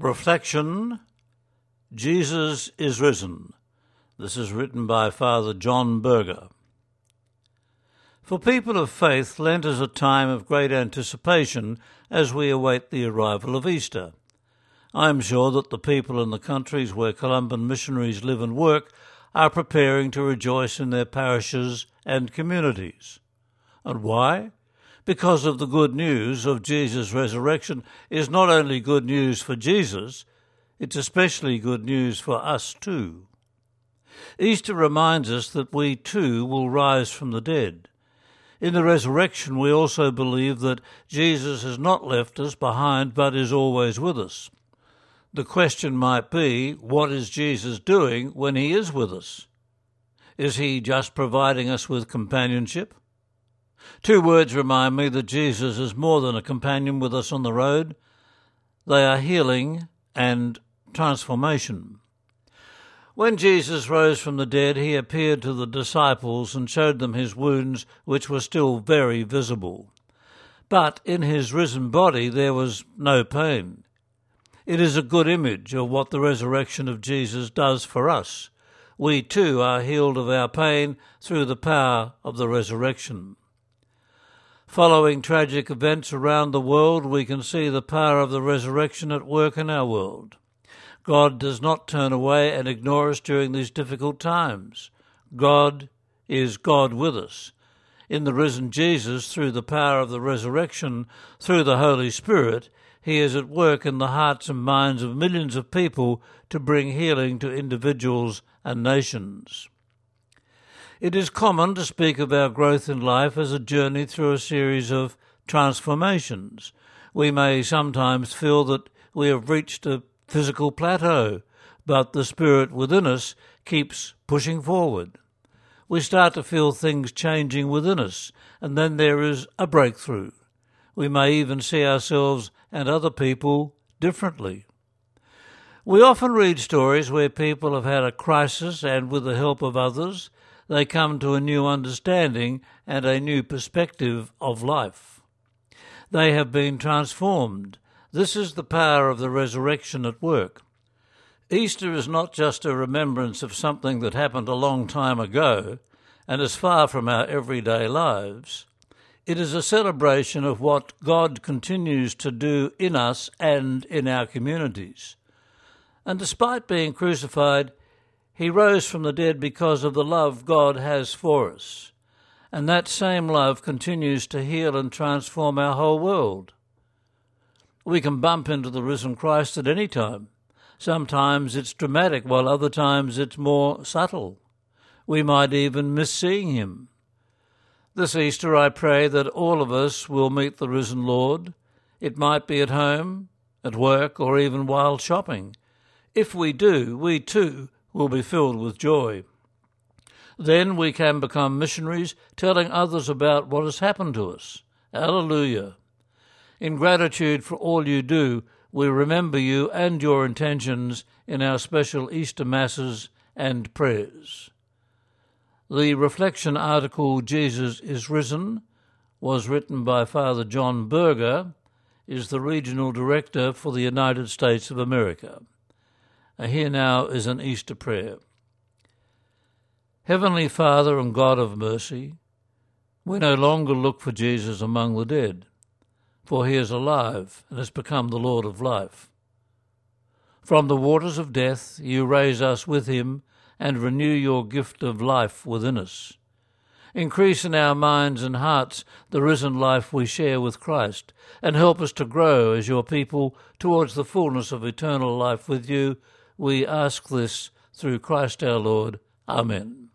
Reflection Jesus is risen. This is written by Father John Burger. For people of faith, Lent is a time of great anticipation as we await the arrival of Easter. I am sure that the people in the countries where Columban missionaries live and work are preparing to rejoice in their parishes and communities. And why? Because of the good news of Jesus' resurrection is not only good news for Jesus, it's especially good news for us too. Easter reminds us that we too will rise from the dead. In the resurrection, we also believe that Jesus has not left us behind but is always with us. The question might be what is Jesus doing when he is with us? Is he just providing us with companionship? Two words remind me that Jesus is more than a companion with us on the road. They are healing and transformation. When Jesus rose from the dead, he appeared to the disciples and showed them his wounds, which were still very visible. But in his risen body there was no pain. It is a good image of what the resurrection of Jesus does for us. We too are healed of our pain through the power of the resurrection. Following tragic events around the world, we can see the power of the resurrection at work in our world. God does not turn away and ignore us during these difficult times. God is God with us. In the risen Jesus, through the power of the resurrection, through the Holy Spirit, He is at work in the hearts and minds of millions of people to bring healing to individuals and nations. It is common to speak of our growth in life as a journey through a series of transformations. We may sometimes feel that we have reached a physical plateau, but the spirit within us keeps pushing forward. We start to feel things changing within us, and then there is a breakthrough. We may even see ourselves and other people differently. We often read stories where people have had a crisis and, with the help of others, they come to a new understanding and a new perspective of life. They have been transformed. This is the power of the resurrection at work. Easter is not just a remembrance of something that happened a long time ago and is far from our everyday lives. It is a celebration of what God continues to do in us and in our communities. And despite being crucified, he rose from the dead because of the love God has for us. And that same love continues to heal and transform our whole world. We can bump into the risen Christ at any time. Sometimes it's dramatic, while other times it's more subtle. We might even miss seeing him. This Easter, I pray that all of us will meet the risen Lord. It might be at home, at work, or even while shopping. If we do, we too will be filled with joy. Then we can become missionaries, telling others about what has happened to us. Alleluia. In gratitude for all you do, we remember you and your intentions in our special Easter Masses and prayers. The reflection article, Jesus is Risen, was written by Father John Burger, is the Regional Director for the United States of America. Here now is an Easter prayer. Heavenly Father and God of mercy, we no longer look for Jesus among the dead, for he is alive and has become the Lord of life. From the waters of death you raise us with him and renew your gift of life within us. Increase in our minds and hearts the risen life we share with Christ, and help us to grow as your people towards the fullness of eternal life with you we ask this through Christ our Lord. Amen.